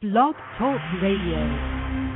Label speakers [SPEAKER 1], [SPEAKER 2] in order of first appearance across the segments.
[SPEAKER 1] Blog Talk Radio.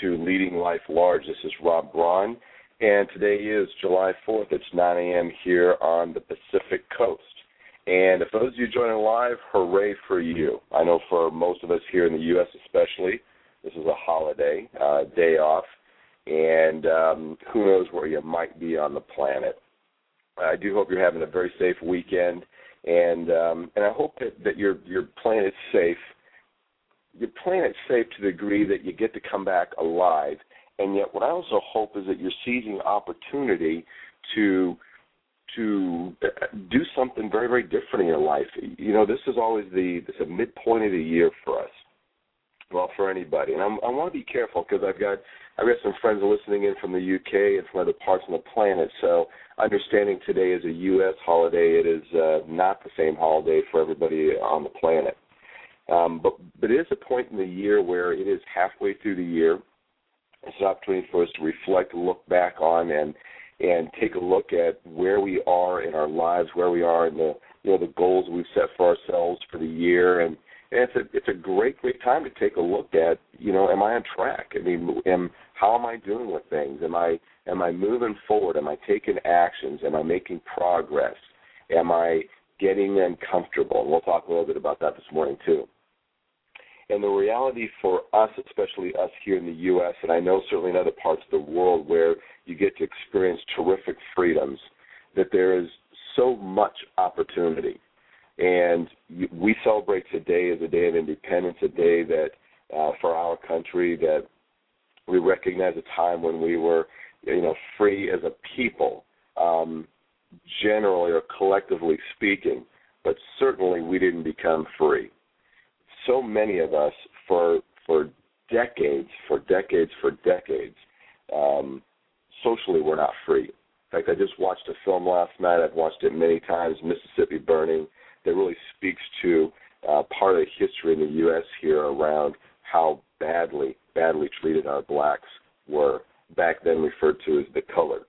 [SPEAKER 2] To Leading Life Large. This is Rob Braun, and today is July 4th. It's 9 a.m. here on the Pacific Coast. And if those of you joining live, hooray for you. I know for most of us here in the U.S., especially, this is a holiday, uh, day off, and um, who knows where you might be on the planet. I do hope you're having a very safe weekend, and um, and I hope that, that you're you're playing it safe you're playing it safe to the degree that you get to come back alive. And yet, what I also hope is that you're seizing opportunity to to do something very, very different in your life. You know, this is always the this is a midpoint of the year for us. Well, for anybody, and I'm, I want to be careful because I've got I've got some friends listening in from the UK and from other parts of the planet. So, understanding today is a U.S. holiday, it is uh, not the same holiday for everybody on the planet. Um, but but it is a point in the year where it is halfway through the year. It's an opportunity for us to reflect, look back on, and and take a look at where we are in our lives, where we are in the you know the goals we've set for ourselves for the year, and, and it's a it's a great great time to take a look at you know am I on track? I mean, am how am I doing with things? Am I am I moving forward? Am I taking actions? Am I making progress? Am I getting uncomfortable? And we'll talk a little bit about that this morning too. And the reality for us, especially us here in the U.S., and I know certainly in other parts of the world where you get to experience terrific freedoms, that there is so much opportunity. And we celebrate today as a day of independence, a day that uh, for our country that we recognize a time when we were, you know, free as a people, um, generally or collectively speaking, but certainly we didn't become free so many of us for for decades, for decades, for decades, um, socially we're not free. In fact, I just watched a film last night. I've watched it many times, Mississippi Burning, that really speaks to uh, part of the history in the U.S. here around how badly, badly treated our blacks were back then referred to as the coloreds,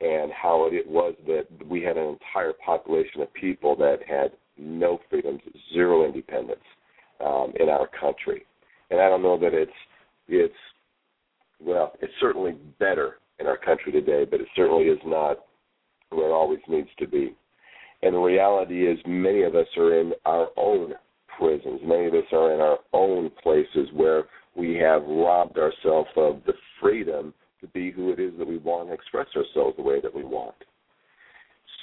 [SPEAKER 2] and how it was that we had an entire population of people that had no freedoms, zero independence um, in our country. And I don't know that it's it's well, it's certainly better in our country today, but it certainly is not where it always needs to be. And the reality is, many of us are in our own prisons. Many of us are in our own places where we have robbed ourselves of the freedom to be who it is that we want and express ourselves the way that we want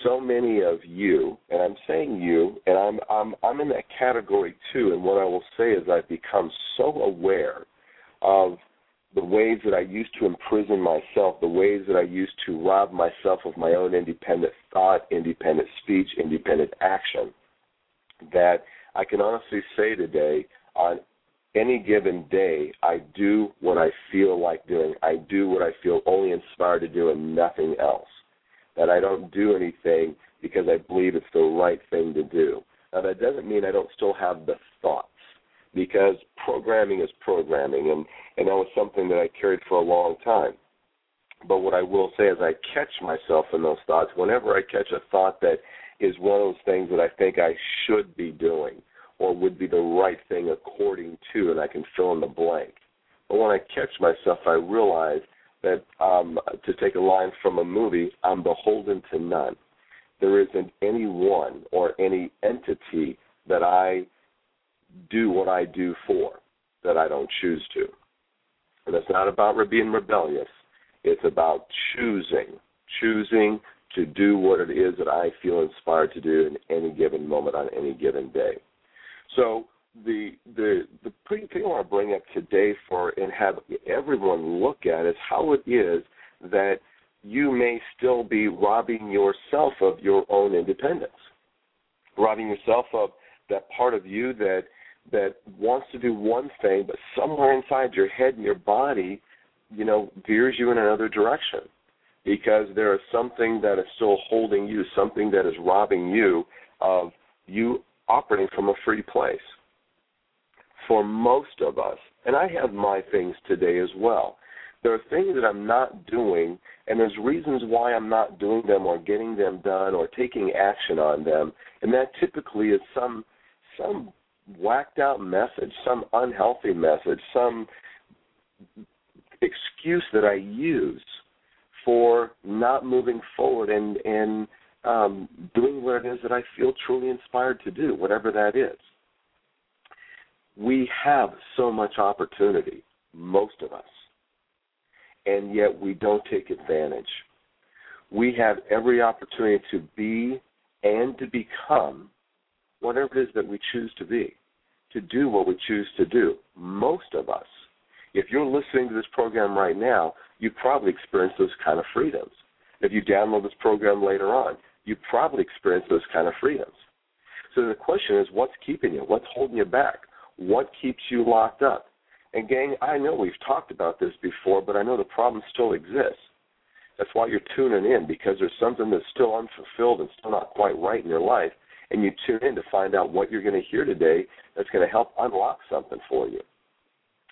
[SPEAKER 2] so many of you, and I'm saying you, and I'm I'm I'm in that category too. And what I will say is I've become so aware of the ways that I used to imprison myself, the ways that I used to rob myself of my own independent thought, independent speech, independent action, that I can honestly say today, on any given day, I do what I feel like doing. I do what I feel only inspired to do and nothing else that I don't do anything because I believe it's the right thing to do. Now, that doesn't mean I don't still have the thoughts, because programming is programming, and, and that was something that I carried for a long time. But what I will say is I catch myself in those thoughts whenever I catch a thought that is one of those things that I think I should be doing or would be the right thing according to, and I can fill in the blank. But when I catch myself, I realize – that um, to take a line from a movie, I'm beholden to none. There isn't any one or any entity that I do what I do for that I don't choose to. And it's not about being rebellious. It's about choosing, choosing to do what it is that I feel inspired to do in any given moment on any given day. So the the the thing I want to bring up today for and have everyone look at is how it is that you may still be robbing yourself of your own independence, robbing yourself of that part of you that that wants to do one thing, but somewhere inside your head and your body, you know, veers you in another direction because there is something that is still holding you, something that is robbing you of you operating from a free place. For most of us, and I have my things today as well, there are things that I'm not doing, and there's reasons why I'm not doing them or getting them done or taking action on them, and that typically is some some whacked out message, some unhealthy message, some excuse that I use for not moving forward and and um, doing what it is that I feel truly inspired to do, whatever that is. We have so much opportunity, most of us, and yet we don't take advantage. We have every opportunity to be and to become whatever it is that we choose to be, to do what we choose to do. Most of us, if you're listening to this program right now, you probably experience those kind of freedoms. If you download this program later on, you probably experience those kind of freedoms. So the question is, what's keeping you? What's holding you back? What keeps you locked up? And gang, I know we've talked about this before, but I know the problem still exists. That's why you're tuning in because there's something that's still unfulfilled and still not quite right in your life, and you tune in to find out what you're going to hear today that's going to help unlock something for you.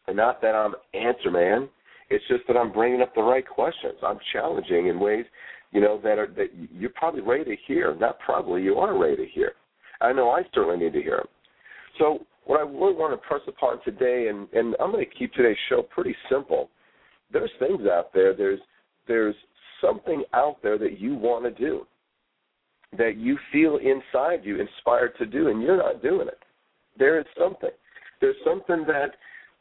[SPEAKER 2] And not that I'm answer man, it's just that I'm bringing up the right questions. I'm challenging in ways, you know, that are that you're probably ready to hear. Not probably, you are ready to hear. I know I certainly need to hear them. So what I really want to press upon today, and, and I'm going to keep today's show pretty simple. There's things out there. There's there's something out there that you want to do, that you feel inside you inspired to do, and you're not doing it. There is something. There's something that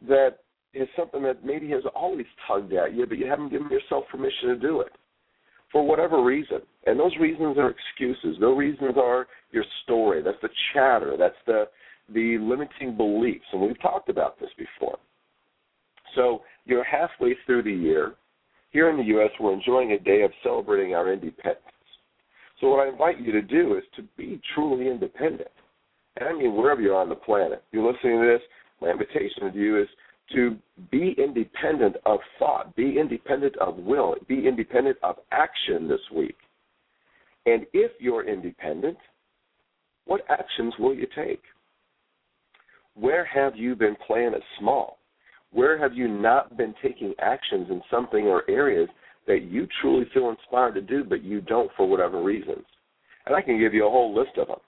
[SPEAKER 2] that is something that maybe has always tugged at you, but you haven't given yourself permission to do it for whatever reason. And those reasons are excuses. Those reasons are your story. That's the chatter. That's the the limiting beliefs. And we've talked about this before. So you're halfway through the year. Here in the U.S., we're enjoying a day of celebrating our independence. So what I invite you to do is to be truly independent. And I mean wherever you're on the planet. You're listening to this, my invitation to you is to be independent of thought, be independent of will, be independent of action this week. And if you're independent, what actions will you take? Where have you been playing it small? Where have you not been taking actions in something or areas that you truly feel inspired to do, but you don't for whatever reasons? And I can give you a whole list of them.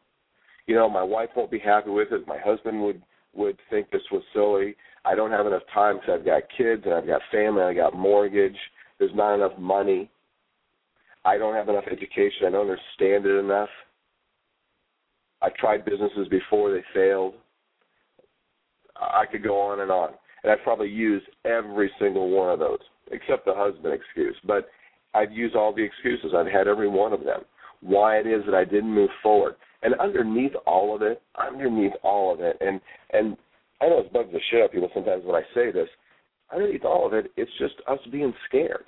[SPEAKER 2] You know, my wife won't be happy with it. My husband would would think this was silly. I don't have enough time because I've got kids and I've got family, I got mortgage. There's not enough money. I don't have enough education. I don't understand it enough. I've tried businesses before, they failed. I could go on and on. And I've probably used every single one of those, except the husband excuse. But I've used all the excuses. I've had every one of them. Why it is that I didn't move forward. And underneath all of it, underneath all of it, and and I know it bugs the shit out of people sometimes when I say this. Underneath all of it, it's just us being scared.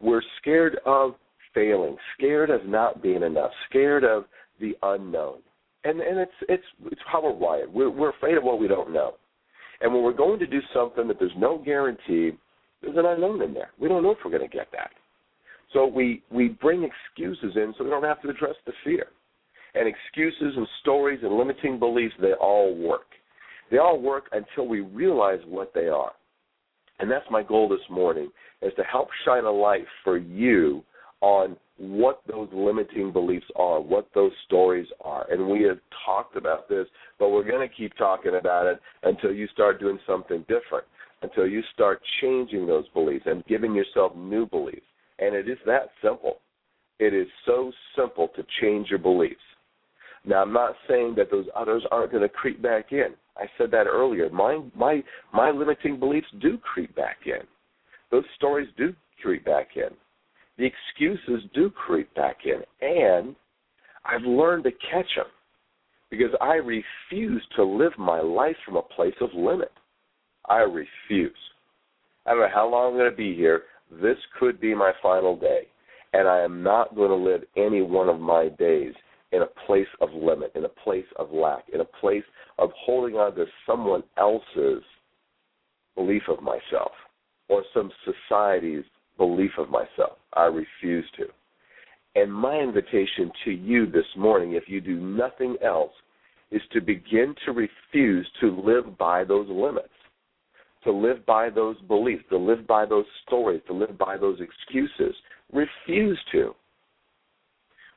[SPEAKER 2] We're scared of failing, scared of not being enough, scared of the unknown, and and it's it's it's how we're wired. We're we're afraid of what we don't know, and when we're going to do something that there's no guarantee, there's an unknown in there. We don't know if we're going to get that, so we we bring excuses in so we don't have to address the fear. And excuses and stories and limiting beliefs, they all work. They all work until we realize what they are. And that's my goal this morning, is to help shine a light for you on what those limiting beliefs are, what those stories are. And we have talked about this, but we're going to keep talking about it until you start doing something different, until you start changing those beliefs and giving yourself new beliefs. And it is that simple. It is so simple to change your beliefs. Now, I'm not saying that those others aren't going to creep back in. I said that earlier. My my my limiting beliefs do creep back in. Those stories do creep back in. The excuses do creep back in, and I've learned to catch them because I refuse to live my life from a place of limit. I refuse. I don't know how long I'm going to be here. This could be my final day, and I am not going to live any one of my days in a place of limit, in a place of lack, in a place of holding on to someone else's belief of myself or some society's belief of myself. I refuse to. And my invitation to you this morning, if you do nothing else, is to begin to refuse to live by those limits, to live by those beliefs, to live by those stories, to live by those excuses. Refuse to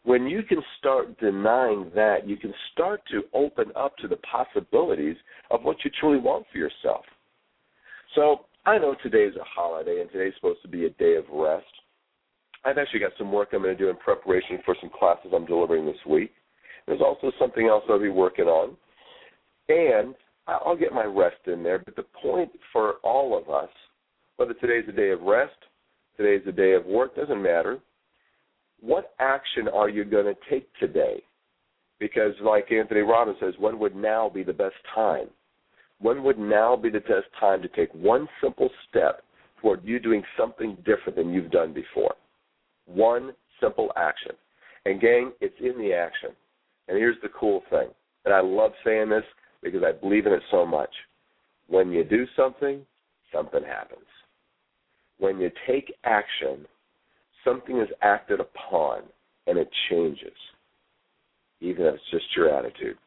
[SPEAKER 2] when you can start denying that, you can start to open up to the possibilities of what you truly want for yourself. So I know today is a holiday and today's supposed to be a day of rest. I've actually got some work I'm going to do in preparation for some classes I'm delivering this week. There's also something else I'll be working on. And I'll get my rest in there. But the point for all of us, whether today's a day of rest, today's a day of work, doesn't matter what action are you going to take today? Because, like Anthony Robbins says, when would now be the best time? When would now be the best time to take one simple step toward you doing something different than you've done before? One simple action. And, gang, it's in the action. And here's the cool thing, and I love saying this because I believe in it so much. When you do something, something happens. When you take action, something is acted upon and it changes, even if it's just your attitude.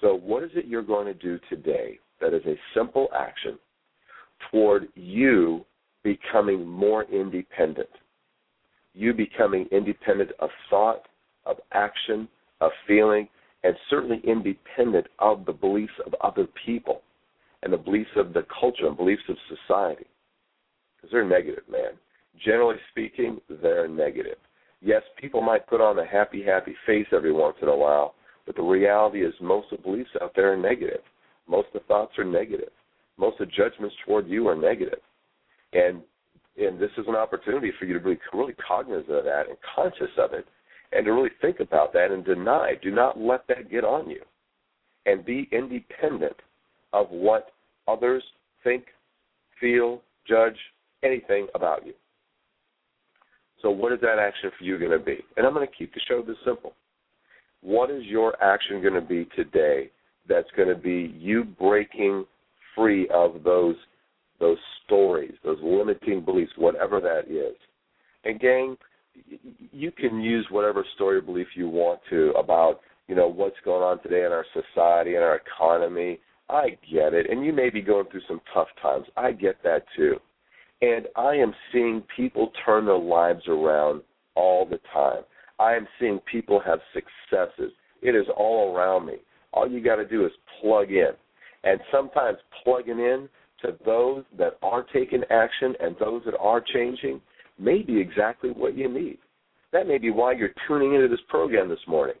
[SPEAKER 2] So, what is it you're going to do today that is a simple action toward you becoming more independent? You becoming independent of thought, of action, of feeling, and certainly independent of the beliefs of other people and the beliefs of the culture and beliefs of society. Because they're negative, man generally speaking, they're negative. Yes, people might put on a happy, happy face every once in a while, but the reality is most of the beliefs out there are negative. Most of the thoughts are negative. Most of the judgments toward you are negative. And and this is an opportunity for you to be really cognizant of that and conscious of it and to really think about that and deny. Do not let that get on you. And be independent of what others think, feel, judge, anything about you. So, what is that action for you going to be? And I'm going to keep the show this simple. What is your action going to be today that's going to be you breaking free of those those stories, those limiting beliefs, whatever that is? And gang, you can use whatever story or belief you want to about you know what's going on today in our society and our economy. I get it, and you may be going through some tough times. I get that too. And I am seeing people turn their lives around all the time. I am seeing people have successes. It is all around me. All you got to do is plug in. And sometimes plugging in to those that are taking action and those that are changing may be exactly what you need. That may be why you're tuning into this program this morning.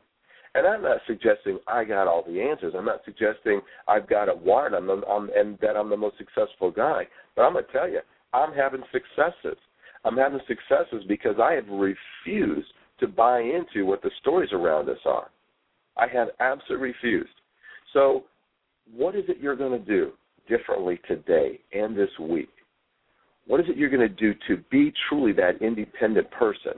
[SPEAKER 2] And I'm not suggesting I got all the answers. I'm not suggesting I've got it wired I'm, I'm, and that I'm the most successful guy. But I'm going to tell you, I'm having successes. I'm having successes because I have refused to buy into what the stories around us are. I have absolutely refused. So, what is it you're going to do differently today and this week? What is it you're going to do to be truly that independent person?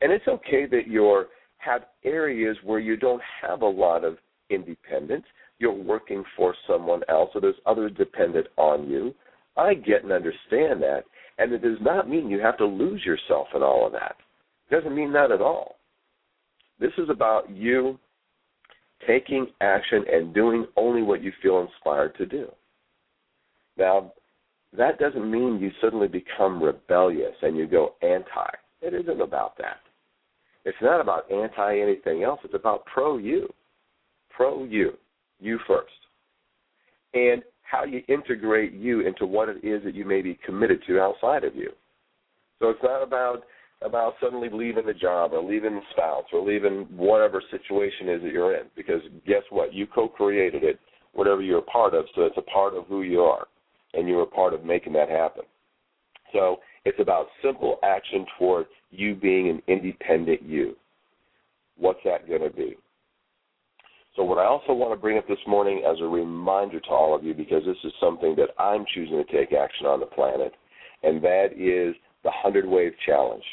[SPEAKER 2] And it's okay that you're have areas where you don't have a lot of independence. You're working for someone else, or there's others dependent on you. I get and understand that, and it does not mean you have to lose yourself in all of that. It doesn't mean that at all. This is about you taking action and doing only what you feel inspired to do. Now, that doesn't mean you suddenly become rebellious and you go anti. It isn't about that. It's not about anti anything else. It's about pro you. Pro you. You first. And how you integrate you into what it is that you may be committed to outside of you. So it's not about about suddenly leaving the job or leaving the spouse or leaving whatever situation is that you're in. Because guess what? You co-created it whatever you're a part of, so it's a part of who you are, and you're a part of making that happen. So it's about simple action toward you being an independent you. What's that going to be? So, what I also want to bring up this morning as a reminder to all of you, because this is something that I'm choosing to take action on the planet, and that is the 100 Wave Challenge.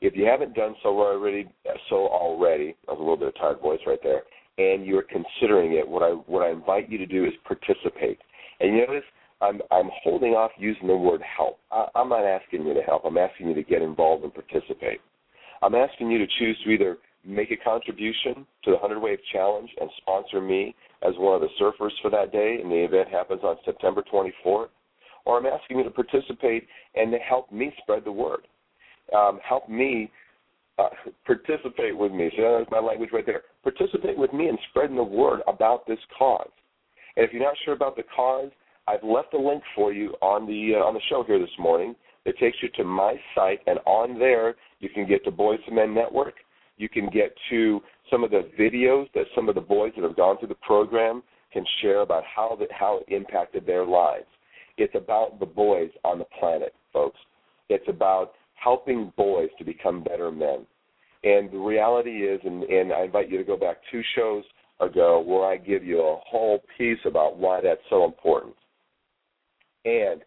[SPEAKER 2] If you haven't done so already, so already, that was a little bit of tired voice right there, and you're considering it, what I what I invite you to do is participate. And you notice I'm I'm holding off using the word help. I, I'm not asking you to help. I'm asking you to get involved and participate. I'm asking you to choose to either make a contribution to the 100 Wave Challenge and sponsor me as one of the surfers for that day, and the event happens on September 24th, or I'm asking you to participate and to help me spread the word. Um, help me uh, participate with me. So that's my language right there. Participate with me in spreading the word about this cause. And if you're not sure about the cause, I've left a link for you on the uh, on the show here this morning that takes you to my site, and on there you can get to Boys to Men Network. You can get to some of the videos that some of the boys that have gone through the program can share about how that how it impacted their lives. It's about the boys on the planet, folks. It's about helping boys to become better men. And the reality is, and, and I invite you to go back two shows ago where I give you a whole piece about why that's so important. And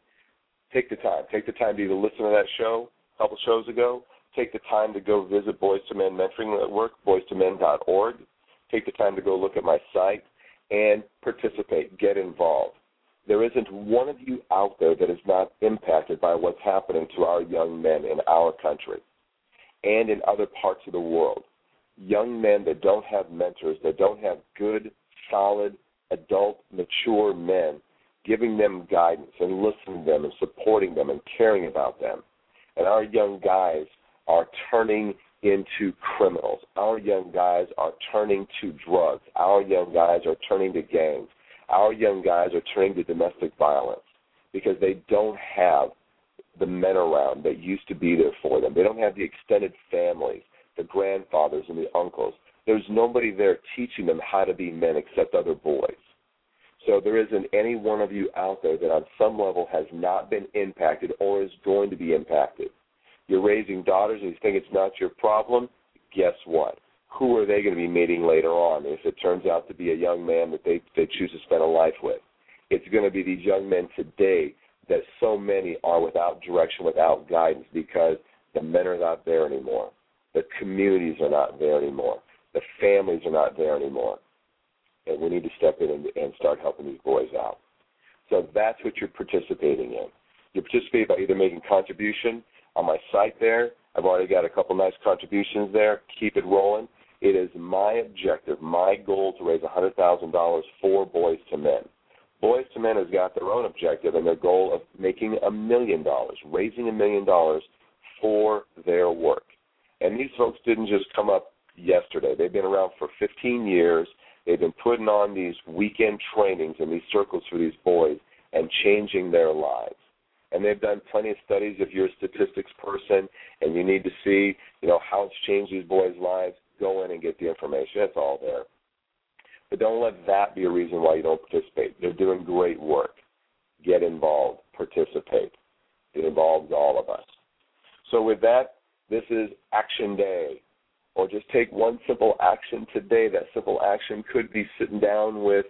[SPEAKER 2] take the time. Take the time to either listen to that show a couple shows ago. Take the time to go visit Boys to Men Mentoring Network, boys2men.org. Take the time to go look at my site and participate. Get involved. There isn't one of you out there that is not impacted by what's happening to our young men in our country and in other parts of the world. Young men that don't have mentors, that don't have good, solid, adult, mature men giving them guidance and listening to them and supporting them and caring about them. And our young guys are turning into criminals. Our young guys are turning to drugs. Our young guys are turning to gangs. Our young guys are turning to domestic violence because they don't have the men around that used to be there for them. They don't have the extended families, the grandfathers and the uncles. There's nobody there teaching them how to be men except other boys. So there isn't any one of you out there that on some level has not been impacted or is going to be impacted. You're raising daughters and you think it's not your problem. Guess what? Who are they going to be meeting later on if it turns out to be a young man that they, they choose to spend a life with? It's going to be these young men today that so many are without direction, without guidance because the men are not there anymore. The communities are not there anymore. The families are not there anymore and we need to step in and, and start helping these boys out. So that's what you're participating in. You participate by either making contribution on my site there. I've already got a couple nice contributions there. Keep it rolling. It is my objective, my goal to raise $100,000 for Boys to Men. Boys to Men has got their own objective and their goal of making a million dollars, raising a million dollars for their work. And these folks didn't just come up yesterday. They've been around for 15 years They've been putting on these weekend trainings and these circles for these boys and changing their lives. And they've done plenty of studies. If you're a statistics person and you need to see, you know, how it's changed these boys' lives, go in and get the information. It's all there. But don't let that be a reason why you don't participate. They're doing great work. Get involved. Participate. It involves all of us. So with that, this is Action Day or just take one simple action today. That simple action could be sitting down with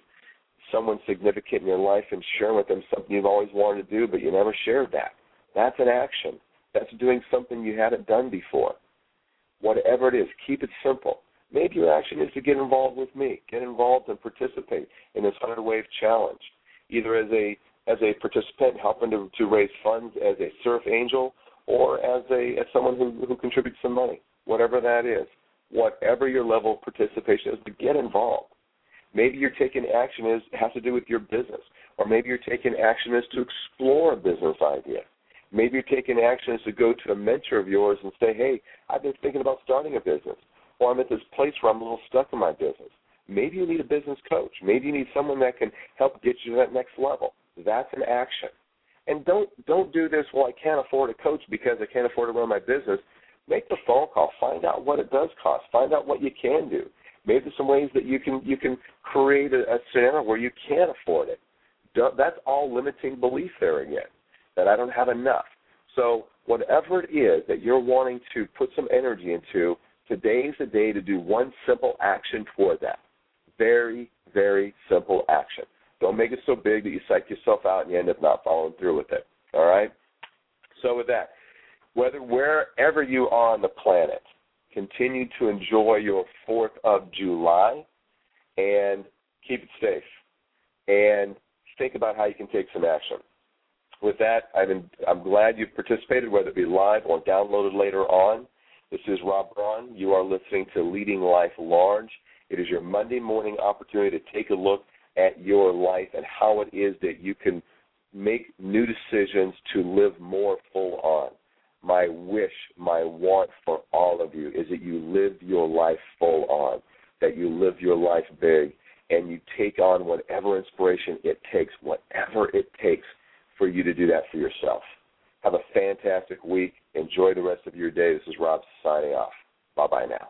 [SPEAKER 2] someone significant in your life and sharing with them something you've always wanted to do, but you never shared that. That's an action. That's doing something you hadn't done before. Whatever it is, keep it simple. Maybe your action is to get involved with me. Get involved and participate in this 100 Wave Challenge, either as a as a participant helping to, to raise funds as a surf angel or as a as someone who, who contributes some money whatever that is, whatever your level of participation is, to get involved. Maybe you're taking action is has to do with your business, or maybe you're taking action is to explore a business idea. Maybe you're taking action is to go to a mentor of yours and say, "Hey, I've been thinking about starting a business, or I'm at this place where I'm a little stuck in my business." Maybe you need a business coach. Maybe you need someone that can help get you to that next level. That's an action. And don't don't do this. Well, I can't afford a coach because I can't afford to run my business. Make the phone call. Find out what it does cost. Find out what you can do. Maybe there's some ways that you can you can create a, a scenario where you can't afford it. That's all limiting belief there again. That I don't have enough. So whatever it is that you're wanting to put some energy into, today's the day to do one simple action toward that. Very, very simple action. Don't make it so big that you psych yourself out and you end up not following through with it. All right? So with that, whether wherever you are on the planet, continue to enjoy your 4th of July and keep it safe. And think about how you can take some action. With that, i am glad you've participated, whether it be live or downloaded later on. This is Rob Braun. You are listening to Leading Life Large. It is your Monday morning opportunity to take a look at your life and how it is that you can make new decisions to live more full on. My wish, my want for all of you is that you live your life full on, that you live your life big, and you take on whatever inspiration it takes, whatever it takes for you to do that for yourself. Have a fantastic week. Enjoy the rest of your day. This is Rob signing off. Bye bye now.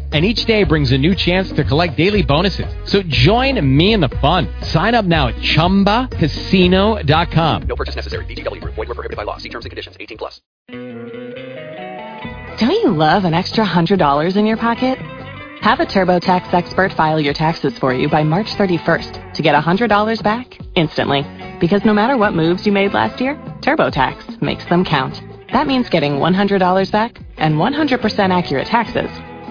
[SPEAKER 3] and each day brings a new chance to collect daily bonuses. So join me in the fun. Sign up now at ChumbaCasino.com.
[SPEAKER 4] No purchase necessary. VGW. Void were prohibited by law. See terms and conditions. 18 plus.
[SPEAKER 5] Don't you love an extra $100 in your pocket? Have a TurboTax expert file your taxes for you by March 31st to get $100 back instantly. Because no matter what moves you made last year, TurboTax makes them count. That means getting $100 back and 100% accurate taxes